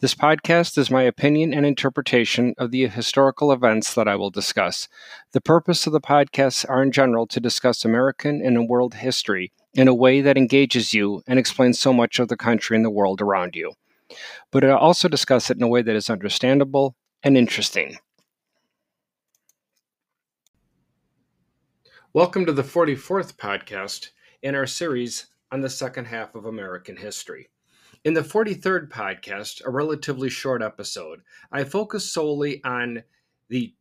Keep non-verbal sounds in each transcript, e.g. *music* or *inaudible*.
This podcast is my opinion and interpretation of the historical events that I will discuss. The purpose of the podcasts are in general to discuss American and world history in a way that engages you and explains so much of the country and the world around you but I also discuss it in a way that is understandable and interesting. Welcome to the 44th podcast in our series on the second half of American history. In the 43rd podcast, a relatively short episode, I focus solely on the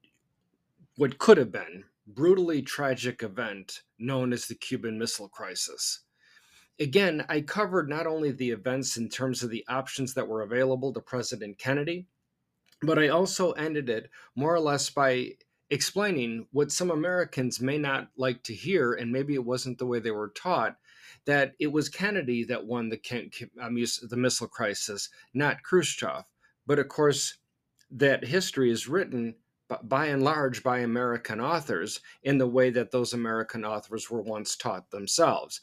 what could have been brutally tragic event known as the Cuban Missile Crisis again, I covered not only the events in terms of the options that were available to President Kennedy, but I also ended it more or less by explaining what some Americans may not like to hear, and maybe it wasn't the way they were taught. That it was Kennedy that won the um, the missile crisis, not Khrushchev. But of course, that history is written by and large by American authors in the way that those American authors were once taught themselves.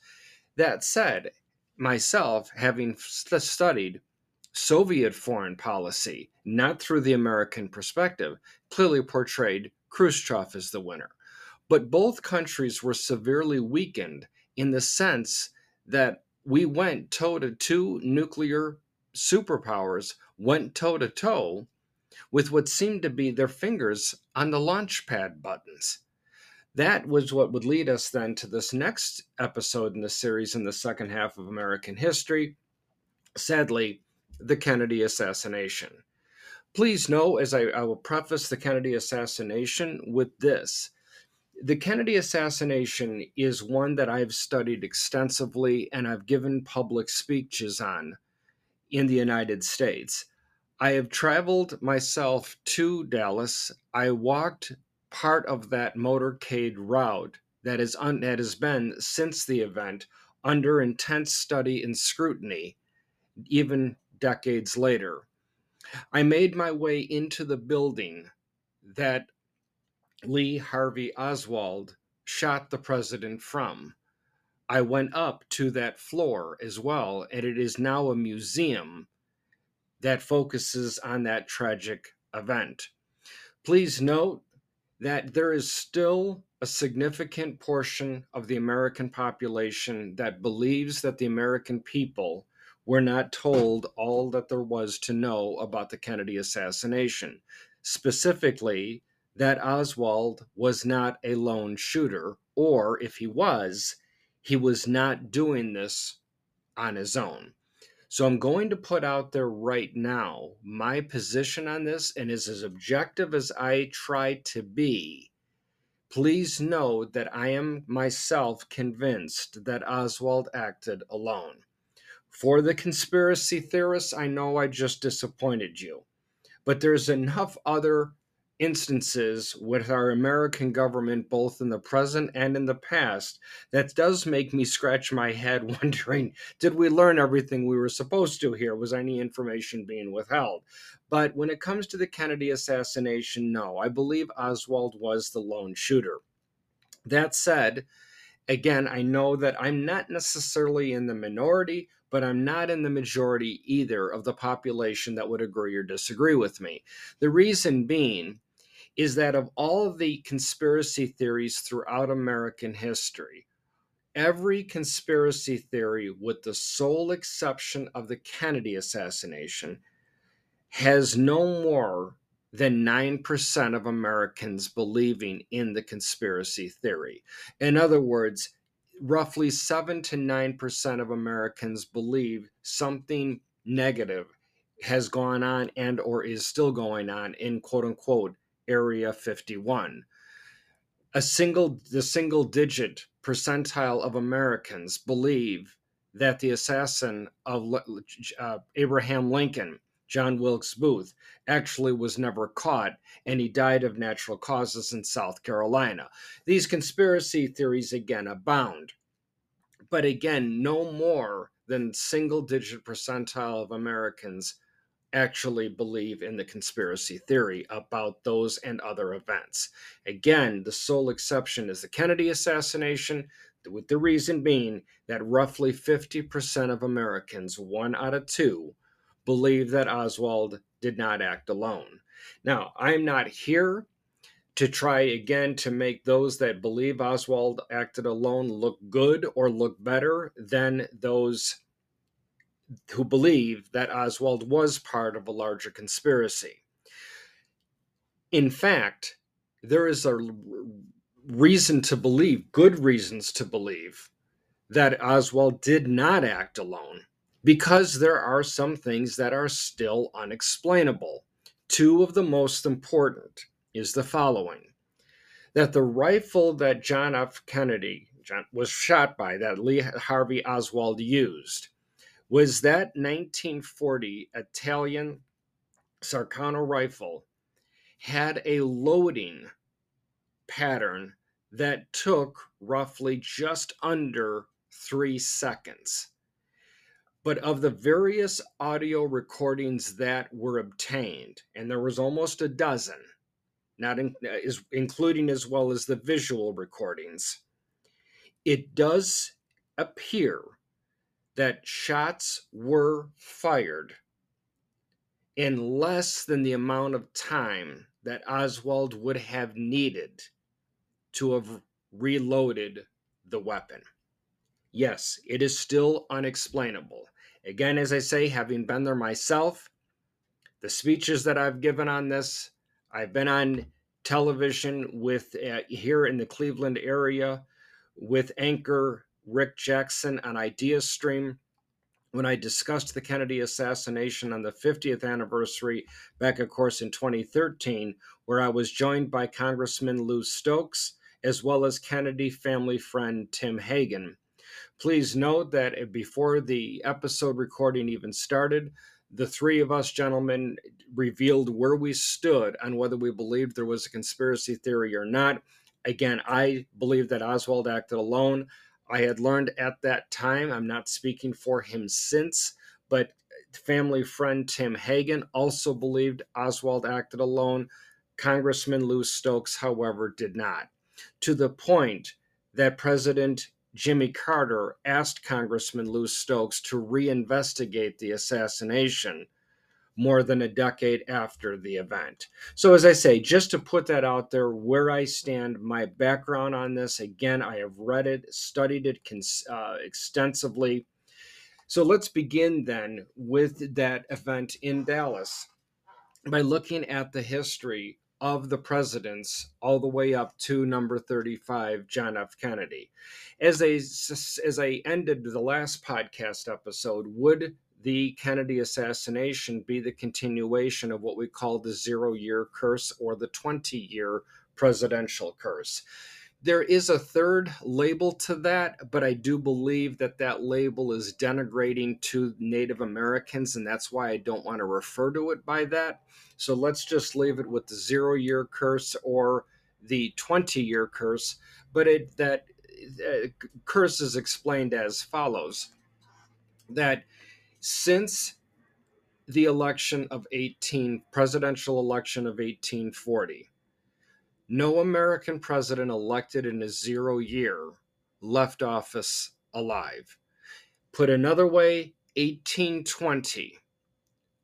That said, myself, having studied Soviet foreign policy, not through the American perspective, clearly portrayed Khrushchev as the winner. But both countries were severely weakened in the sense that we went toe to two nuclear superpowers, went toe to toe with what seemed to be their fingers on the launch pad buttons that was what would lead us then to this next episode in the series in the second half of American history. Sadly, the Kennedy assassination. Please know, as I, I will preface the Kennedy assassination with this the Kennedy assassination is one that I've studied extensively and I've given public speeches on in the United States. I have traveled myself to Dallas. I walked part of that motorcade route that is un- that has been since the event under intense study and scrutiny even decades later i made my way into the building that lee harvey oswald shot the president from i went up to that floor as well and it is now a museum that focuses on that tragic event please note that there is still a significant portion of the American population that believes that the American people were not told all that there was to know about the Kennedy assassination. Specifically, that Oswald was not a lone shooter, or if he was, he was not doing this on his own. So I'm going to put out there right now my position on this and is as objective as I try to be. Please know that I am myself convinced that Oswald acted alone. For the conspiracy theorists, I know I just disappointed you. But there's enough other instances with our American government, both in the present and in the past, that does make me scratch my head *laughs* wondering did we learn everything we were supposed to here? Was any information being withheld? But when it comes to the Kennedy assassination, no, I believe Oswald was the lone shooter. That said, again, I know that I'm not necessarily in the minority, but I'm not in the majority either of the population that would agree or disagree with me. The reason being is that of all of the conspiracy theories throughout American history, every conspiracy theory, with the sole exception of the Kennedy assassination, has no more than 9% of Americans believing in the conspiracy theory. In other words, roughly 7 to 9% of Americans believe something negative has gone on and or is still going on in quote unquote Area 51. A single, the single digit percentile of Americans believe that the assassin of uh, Abraham Lincoln, John Wilkes Booth, actually was never caught and he died of natural causes in South Carolina. These conspiracy theories again abound. but again, no more than single digit percentile of Americans actually believe in the conspiracy theory about those and other events. Again, the sole exception is the Kennedy assassination, with the reason being that roughly 50% of Americans, one out of two, believe that Oswald did not act alone. Now, I'm not here to try again to make those that believe Oswald acted alone look good or look better than those who believe that Oswald was part of a larger conspiracy. In fact, there is a reason to believe, good reasons to believe, that Oswald did not act alone because there are some things that are still unexplainable. Two of the most important is the following that the rifle that John F. Kennedy was shot by, that Lee Harvey Oswald used, was that 1940 Italian Carcano rifle had a loading pattern that took roughly just under three seconds. But of the various audio recordings that were obtained, and there was almost a dozen, not in, uh, is, including as well as the visual recordings, it does appear that shots were fired in less than the amount of time that Oswald would have needed to have reloaded the weapon. Yes, it is still unexplainable. Again, as I say, having been there myself, the speeches that I've given on this, I've been on television with uh, here in the Cleveland area with anchor Rick Jackson on Ideastream when I discussed the Kennedy assassination on the 50th anniversary, back, of course, in 2013, where I was joined by Congressman Lou Stokes as well as Kennedy family friend Tim Hagan. Please note that eh, before the episode recording even started, the three of us gentlemen revealed where we stood on whether we believed there was a conspiracy theory or not. Again, I believe that Oswald acted alone. I had learned at that time, I'm not speaking for him since, but family friend Tim Hagan also believed Oswald acted alone. Congressman Lou Stokes, however, did not. To the point that President Jimmy Carter asked Congressman Lou Stokes to reinvestigate the assassination more than a decade after the event. So, as I say, just to put that out there, where I stand, my background on this, again, I have read it, studied it uh, extensively. So, let's begin then with that event in Dallas by looking at the history of the presidents all the way up to number 35 John F Kennedy as I as I ended the last podcast episode would the Kennedy assassination be the continuation of what we call the zero year curse or the 20 year presidential curse. There is a third label to that, but I do believe that that label is denigrating to Native Americans, and that's why I don't want to refer to it by that. So let's just leave it with the zero year curse or the 20 year curse. But it, that uh, curse is explained as follows that since the election of 18 presidential election of 1840 no american president elected in a zero year left office alive. Put another way 1820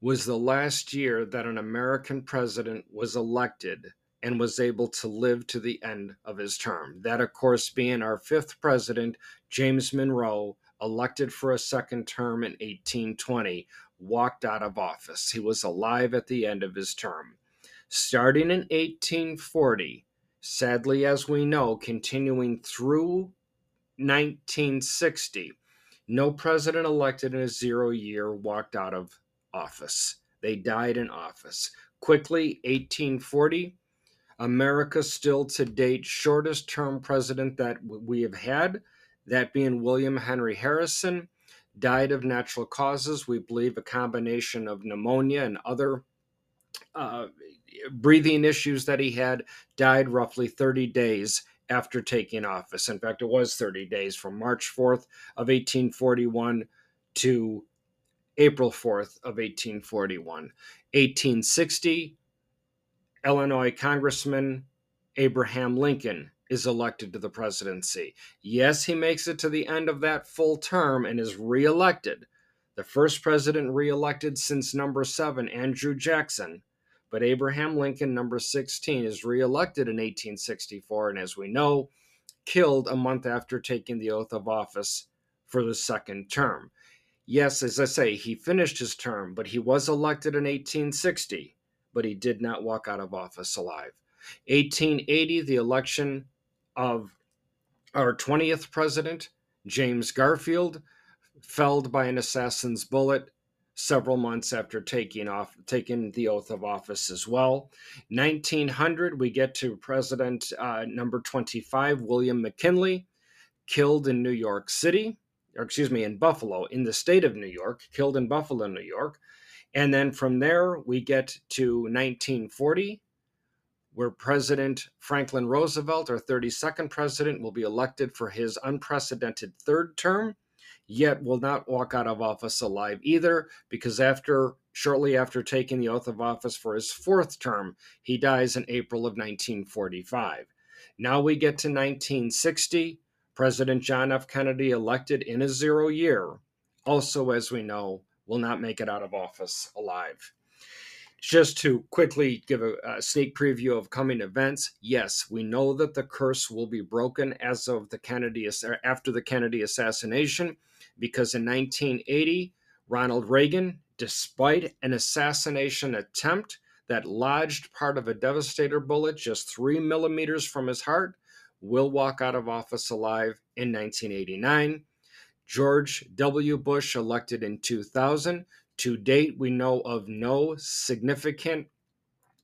was the last year that an american president was elected and was able to live to the end of his term. That of course being our fifth president james monroe elected for a second term in 1820, walked out of office. He was alive at the end of his term. Starting in 1840, sadly, as we know, continuing through 1960, no president elected in a zero year walked out of office. They died in office. Quickly, 1840, America still to date shortest term president that we have had that being William Henry Harrison, died of natural causes. We believe a combination of pneumonia and other uh, breathing issues that he had, died roughly 30 days after taking office. In fact, it was 30 days from March 4th of 1841 to April 4th of 1841. 1860, Illinois Congressman Abraham Lincoln is elected to the presidency. Yes, he makes it to the end of that full term and is reelected. The first president reelected since number seven, Andrew Jackson. But Abraham Lincoln, number 16, is reelected in 1864, and as we know, killed a month after taking the oath of office for the second term. Yes, as I say, he finished his term, but he was elected in 1860, but he did not walk out of office alive. 1880, the election of our 20th president, James Garfield, felled by an assassin's bullet several months after taking off taking the oath of office as well. 1900 we get to president uh, number 25 william mckinley killed in new york city or excuse me in buffalo in the state of new york killed in buffalo new york. And then from there we get to 1940 where President Franklin Roosevelt, our 32nd president, will be elected for his unprecedented third term, yet will not walk out of office alive either, because after shortly after taking the oath of office for his fourth term, he dies in April of 1945. Now we get to 1960, President John F. Kennedy elected in a zero year, also, as we know, will not make it out of office alive just to quickly give a, a, sneak preview of coming events yes we know that the curse will be broken as of the kennedy er, after the kennedy assassination because in 1980 ronald reagan despite an assassination attempt that lodged part of a devastator bullet just three millimeters from his heart will walk out of office alive in 1989 george w. Bush elected in 2000 to date, we know of no significant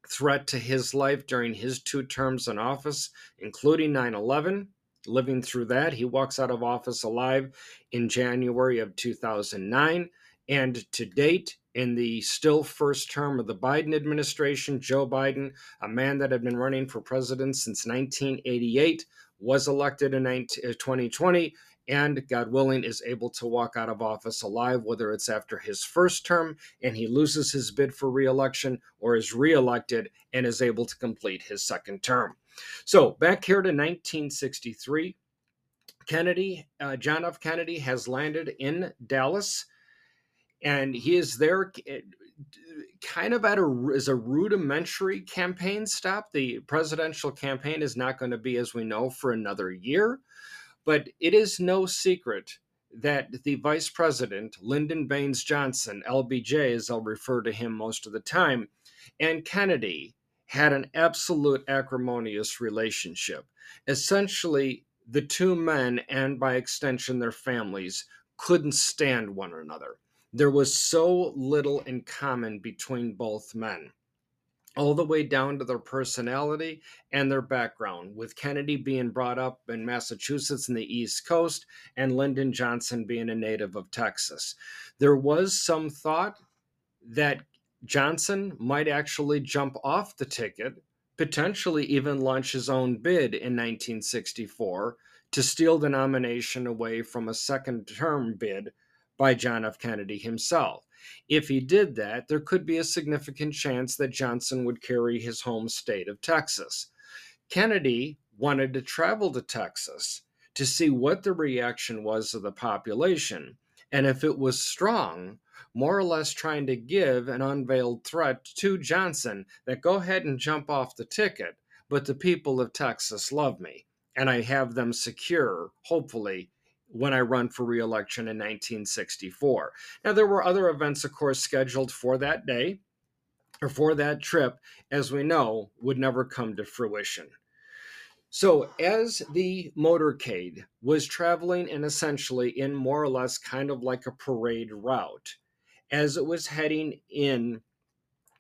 threat to his life during his two terms in office, including 9 11. Living through that, he walks out of office alive in January of 2009. And to date, in the still first term of the Biden administration, Joe Biden, a man that had been running for president since 1988, was elected in 2020 and, God willing, is able to walk out of office alive, whether it's after his first term and he loses his bid for reelection or is reelected and is able to complete his second term. So, back here to 1963, Kennedy, uh, John F. Kennedy, has landed in Dallas, and he is there eh, kind of at a as a rudimentary campaign stop. The presidential campaign is not going to be, as we know, for another year. But it is no secret that the vice president, Lyndon Baines Johnson, LBJ, as I'll refer to him most of the time, and Kennedy had an absolute acrimonious relationship. Essentially, the two men, and by extension their families, couldn't stand one another. There was so little in common between both men all the way down to their personality and their background, with Kennedy being brought up in Massachusetts in the East Coast and Lyndon Johnson being a native of Texas. There was some thought that Johnson might actually jump off the ticket, potentially even launch his own bid in 1964 to steal the nomination away from a second term bid by John F. Kennedy himself. If he did that, there could be a significant chance that Johnson would carry his home state of Texas. Kennedy wanted to travel to Texas to see what the reaction was of the population, and if it was strong, more or less trying to give an unveiled threat to Johnson that go ahead and jump off the ticket, but the people of Texas love me, and I have them secure, hopefully, when I run for reelection in 1964. Now, there were other events, of course, scheduled for that day or for that trip, as we know, would never come to fruition. So, as the motorcade was traveling and essentially in more or less kind of like a parade route, as it was heading in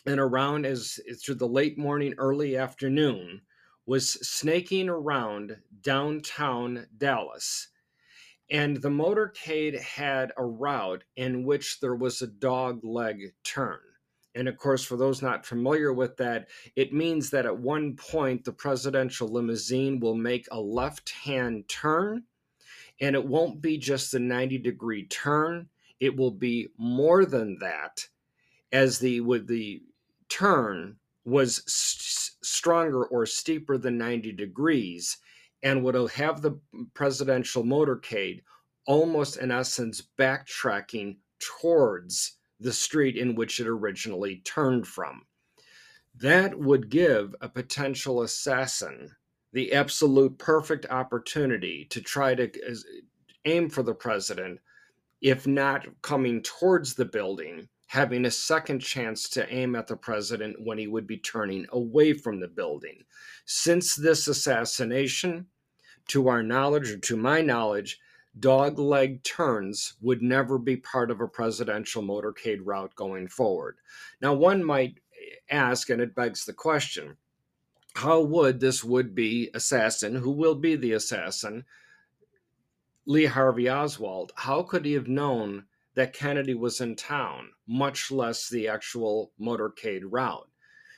and around as through the late morning, early afternoon, was snaking around downtown Dallas and the motorcade had a route in which there was a dog leg turn. And of course, for those not familiar with that, it means that at one point the presidential limousine will make a left hand turn, and it won't be just a 90 degree turn, it will be more than that, as the with the turn was st- stronger or steeper than 90 degrees and would have the presidential motorcade almost in essence backtracking towards the street in which it originally turned from. That would give a potential assassin the absolute perfect opportunity to try to aim for the president, if not coming towards the building, having a second chance to aim at the president when he would be turning away from the building. Since this assassination, to our knowledge or to my knowledge, dog leg turns would never be part of a presidential motorcade route going forward. Now, one might ask, and it begs the question how would this would be assassin, who will be the assassin, Lee Harvey Oswald, how could he have known that Kennedy was in town, much less the actual motorcade route?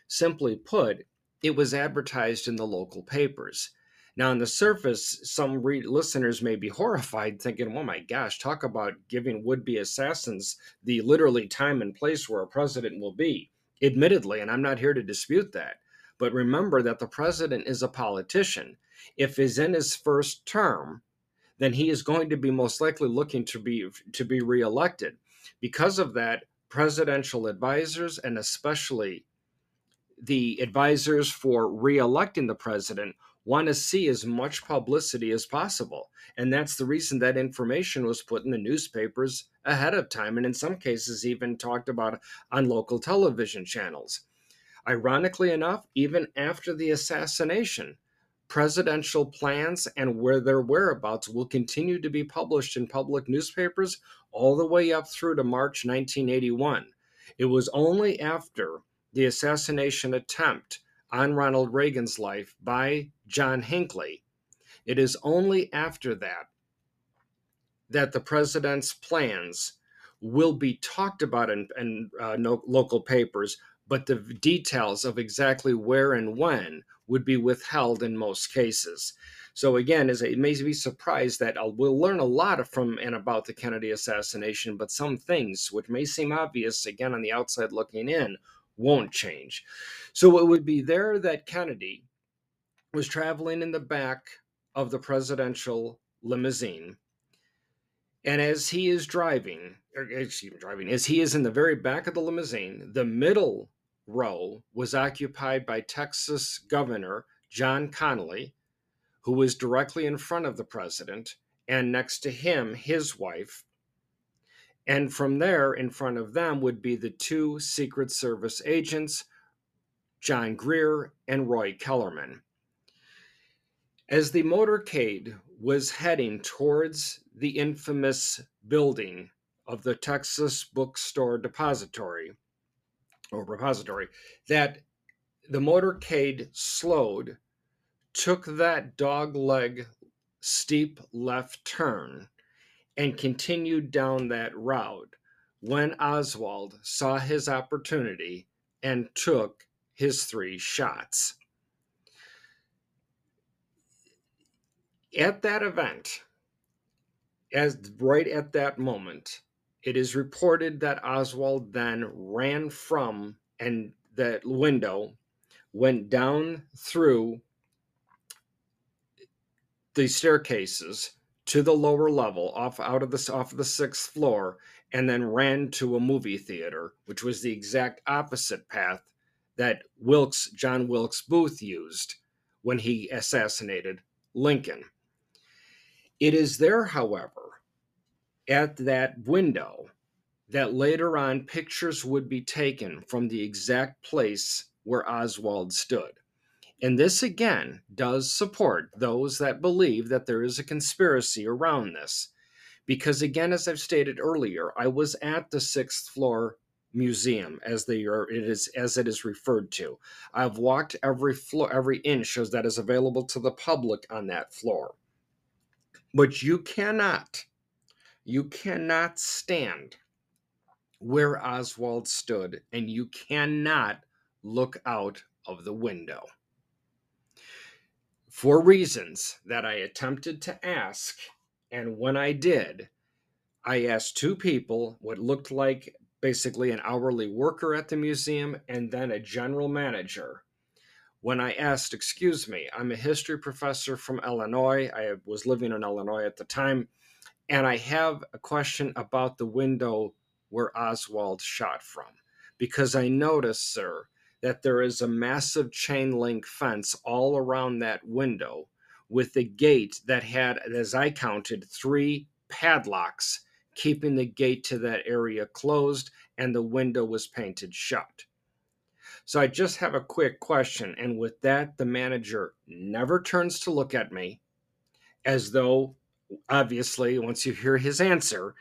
Simply put, it was advertised in the local papers. Now, on the surface, some re- listeners may be horrified, thinking, oh my gosh, talk about giving would be assassins the literally time and place where a president will be. Admittedly, and I'm not here to dispute that, but remember that the president is a politician. If he's in his first term, then he is going to be most likely looking to be to be reelected. Because of that, presidential advisors and especially the advisors for reelecting the president want to see as much publicity as possible. And that's the reason that information was put in the newspapers ahead of time, and in some cases, even talked about on local television channels. Ironically enough, even after the assassination, presidential plans and where their whereabouts will continue to be published in public newspapers all the way up through to March 1981. It was only after the assassination attempt on Ronald Reagan's life by John Hinckley. It is only after that that the president's plans will be talked about in, in uh, no, local papers, but the details of exactly where and when would be withheld in most cases. So again, as it may be surprised that uh, we'll learn a lot from and about the Kennedy assassination, but some things which may seem obvious again on the outside looking in won't change. So it would be there that Kennedy was traveling in the back of the presidential limousine. And as he is driving, or excuse me, driving, as he is in the very back of the limousine, the middle row was occupied by Texas Governor John Connally, who was directly in front of the president, and next to him, his wife. And from there, in front of them, would be the two Secret Service agents, John Greer and Roy Kellerman. As the motorcade was heading towards the infamous building of the Texas Bookstore Depository, or repository, that the motorcade slowed, took that dogleg steep left turn, and continued down that route when Oswald saw his opportunity and took his three shots. At that event, as right at that moment, it is reported that Oswald then ran from and that window went down through the staircases to the lower level off out of the off of the sixth floor and then ran to a movie theater which was the exact opposite path that Wilkes John Wilkes Booth used when he assassinated Lincoln. It is there however at that window that later on pictures would be taken from the exact place where Oswald stood and this again does support those that believe that there is a conspiracy around this. Because again, as I've stated earlier, I was at the sixth floor museum as they are it is as it is referred to. I've walked every floor every inch as that is available to the public on that floor. But you cannot, you cannot stand where Oswald stood, and you cannot look out of the window. For reasons that I attempted to ask, and when I did, I asked two people what looked like basically an hourly worker at the museum and then a general manager. When I asked, Excuse me, I'm a history professor from Illinois. I was living in Illinois at the time, and I have a question about the window where Oswald shot from. Because I noticed, sir, that there is a massive chain link fence all around that window with a gate that had, as I counted, three padlocks keeping the gate to that area closed, and the window was painted shut. So I just have a quick question. And with that, the manager never turns to look at me as though, obviously, once you hear his answer,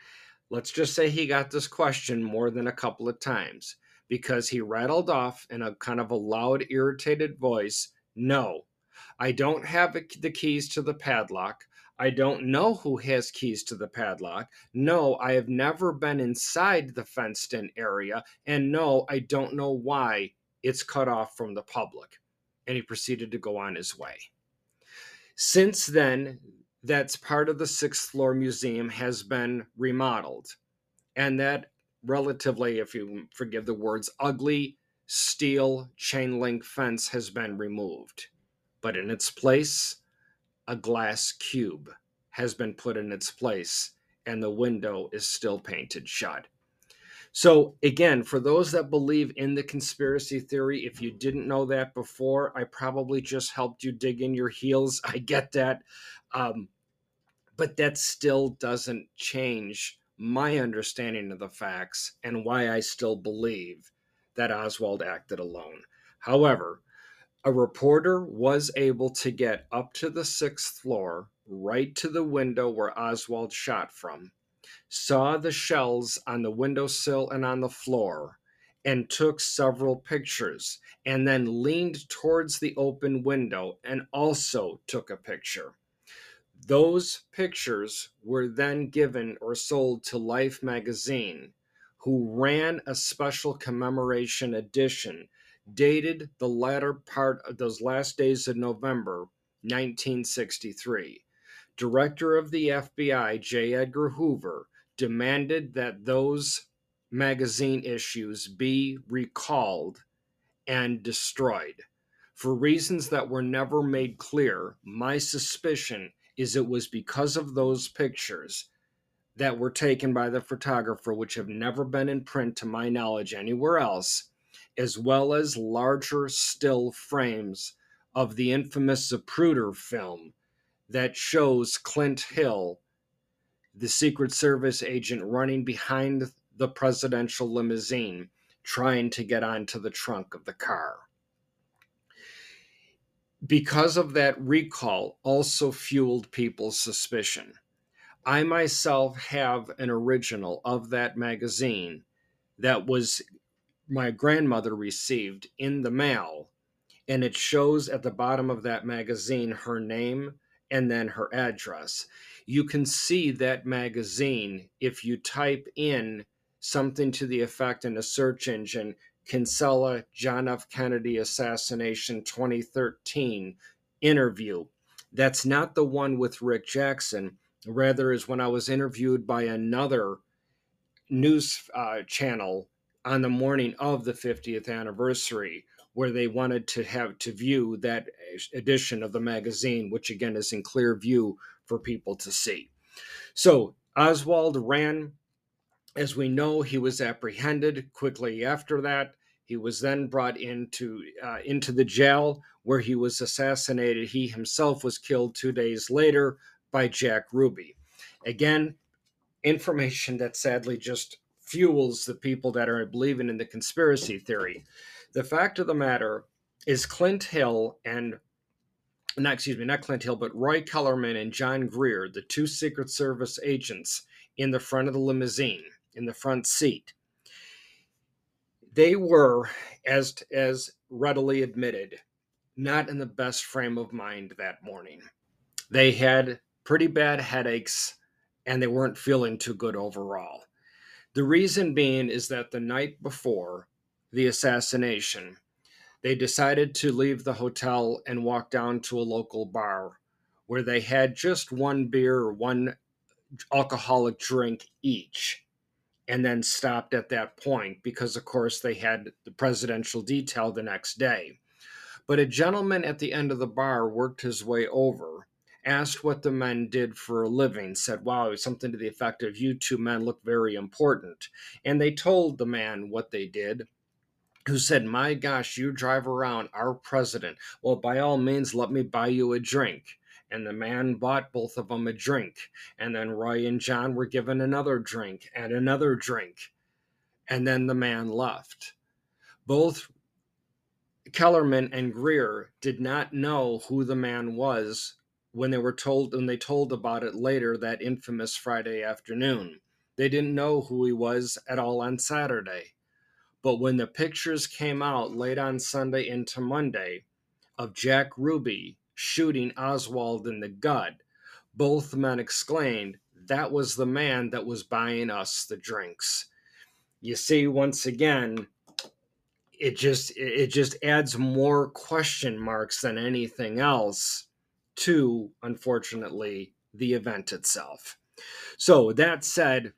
let's just say he got this question more than a couple of times because he rattled off in a kind of a loud, irritated voice No, I don't have the keys to the padlock. I don't know who has keys to the padlock. No, I have never been inside the fenced in area. And no, I don't know why it's cut off from the public. And he proceeded to go on his way. Since then, that's part of the sixth floor museum has been remodeled. And that relatively, if you forgive the words, ugly steel chain link fence has been removed. But in its place, a glass cube has been put in its place and the window is still painted shut. So, again, for those that believe in the conspiracy theory, if you didn't know that before, I probably just helped you dig in your heels. *laughs* I get that. Um, but that still doesn't change my understanding of the facts and why I still believe that Oswald acted alone. However, a reporter was able to get up to the sixth floor, right to the window where Oswald shot from, saw the shells on the windowsill and on the floor, and took several pictures, and then leaned towards the open window and also took a picture. Those pictures were then given or sold to Life magazine, who ran a special commemoration edition dated the latter part of those last days of November 1963. Director of the FBI, J. Edgar Hoover, demanded that those magazine issues be recalled and destroyed. For reasons that were never made clear, my suspicion is it was because of those pictures that were taken by the photographer, which have never been in print to my knowledge anywhere else, as well as larger still frames of the infamous Zapruder film that shows Clint Hill, the Secret Service agent, running behind the presidential limousine, trying to get onto the trunk of the car. Because of that recall, also fueled people's suspicion. I myself have an original of that magazine that was my grandmother received in the mail and it shows at the bottom of that magazine her name and then her address. You can see that magazine if you type in something to the effect in a search engine Kinsella John F. Kennedy assassination 2013 interview. That's not the one with Rick Jackson. Rather, is when I was interviewed by another news uh, channel on the morning of the 50th anniversary where they wanted to have to view that edition of the magazine which again is in clear view for people to see. So oswald ran. As we know he was apprehended quickly after that. He was then brought into uh, into the jail where he was assassinated. He himself was killed two days later by jack ruby. Again information that sadly just fuels the people that are believing in the conspiracy theory. The fact of the matter is Clint Hill and not excuse me, not Clint Hill, but Roy Kellerman and John Greer, the two Secret Service agents in the front of the limousine, in the front seat. They were, as as readily admitted, not in the best frame of mind that morning. They had pretty bad headaches and they weren't feeling too good overall. The reason being is that the night before the assassination, they decided to leave the hotel and walk down to a local bar where they had just one beer or one alcoholic drink each and then stopped at that point because, of course, they had the presidential detail the next day. But a gentleman at the end of the bar worked his way over, asked what the men did for a living, said, Wow, something to the effect of, You two men look very important. And they told the man what they did who said, My gosh, you drive around our president. Well, by all means, let me buy you a drink. And the man bought both of them a drink. And then Roy and John were given another drink and another drink. And then the man left. Both Kellerman and Greer did not know who the man was when they were told when they told about it later that infamous Friday afternoon. They didn't know who he was at all on Saturday. But when the pictures came out late on Sunday into Monday of Jack Ruby shooting Oswald in the gut, both men exclaimed, That was the man that was buying us the drinks. You see, once again, it just it just adds more question marks than anything else to unfortunately the event itself. So that said,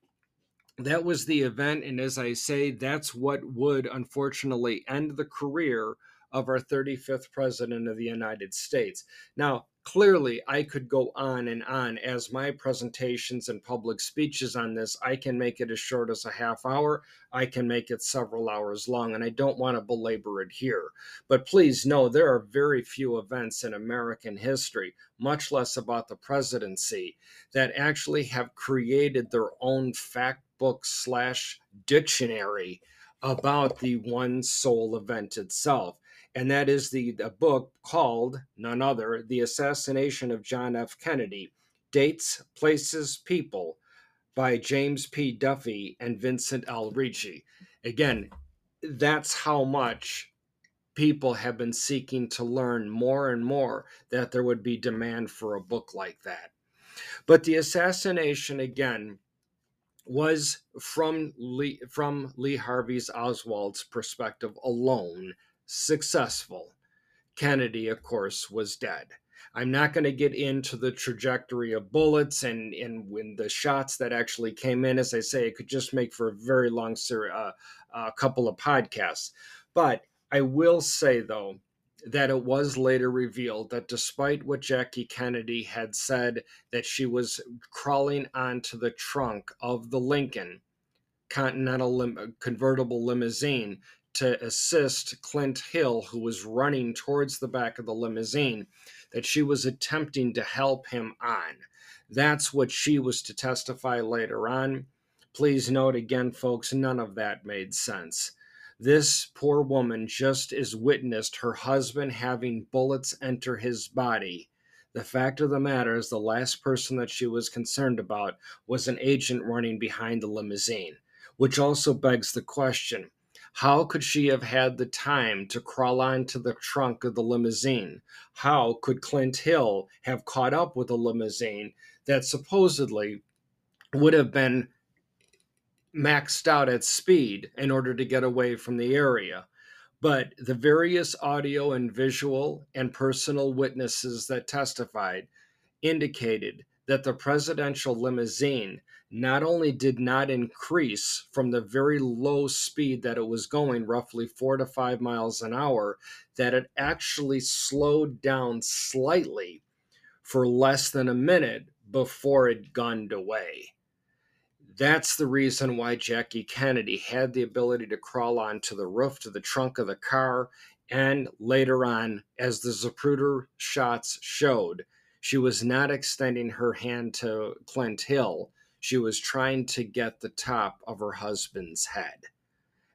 that was the event. And as I say, that's what would unfortunately end the career of our 35th president of the United States. Now, clearly, I could go on and on as my presentations and public speeches on this. I can make it as short as a half hour, I can make it several hours long, and I don't want to belabor it here. But please know there are very few events in American history, much less about the presidency, that actually have created their own fact book slash dictionary about the one soul event itself. And that is the, the book called, none other, The Assassination of John F. Kennedy Dates, Places, People by James P. Duffy and Vincent L. Ricci. Again, that's how much people have been seeking to learn more and more that there would be demand for a book like that. But the assassination, again, was from Lee, from Lee Harvey's Oswald's perspective alone successful. Kennedy, of course, was dead. I'm not going to get into the trajectory of bullets and, and when the shots that actually came in. As I say, it could just make for a very long ser- uh, uh, couple of podcasts. But I will say, though, that it was later revealed that despite what Jackie Kennedy had said, that she was crawling onto the trunk of the Lincoln Continental lim- convertible limousine to assist Clint Hill, who was running towards the back of the limousine, that she was attempting to help him on. That's what she was to testify later on. Please note again, folks, none of that made sense. This poor woman just is witnessed her husband having bullets enter his body. The fact of the matter is, the last person that she was concerned about was an agent running behind the limousine, which also begs the question how could she have had the time to crawl onto the trunk of the limousine? How could Clint Hill have caught up with a limousine that supposedly would have been maxed out at speed in order to get away from the area. But the various audio and visual and personal witnesses that testified indicated that the presidential limousine not only did not increase from the very low speed that it was going, roughly four to five miles an hour, that it actually slowed down slightly for less than a minute before it gunned away. That's the reason why Jackie Kennedy had the ability to crawl onto the roof to the trunk of the car. And later on, as the Zapruder shots showed, she was not extending her hand to Clint Hill. She was trying to get the top of her husband's head.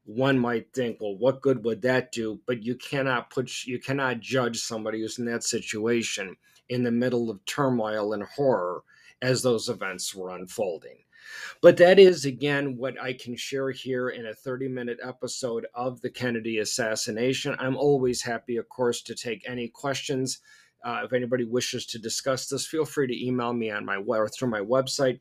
One might think, well, what good would that do? But you cannot put, you cannot judge somebody who's in that situation in the middle of turmoil and horror as those events were unfolding. But that is, again, what I can share here in a 30 minute episode of the Kennedy assassination. I'm always happy, of course, to take any questions. Uh, if anybody wishes to discuss this, feel free to email me on my or through my website.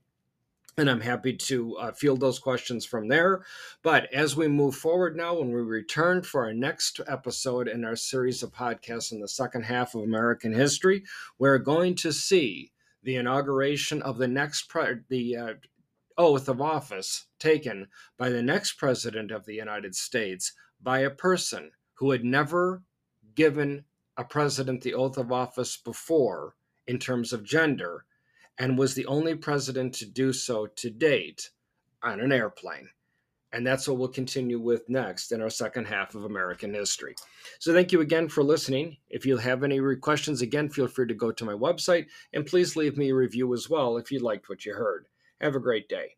and I'm happy to uh, field those questions from there. But as we move forward now, when we return for our next episode in our series of podcasts in the second half of American history, we're going to see the inauguration of the next pre- the uh, oath of office taken by the next president of the United States by a person who had never given a president the oath of office before in terms of gender and was the only president to do so to date on an airplane. And that's what we'll continue with next in our second half of American history. So, thank you again for listening. If you have any questions, again, feel free to go to my website and please leave me a review as well if you liked what you heard. Have a great day.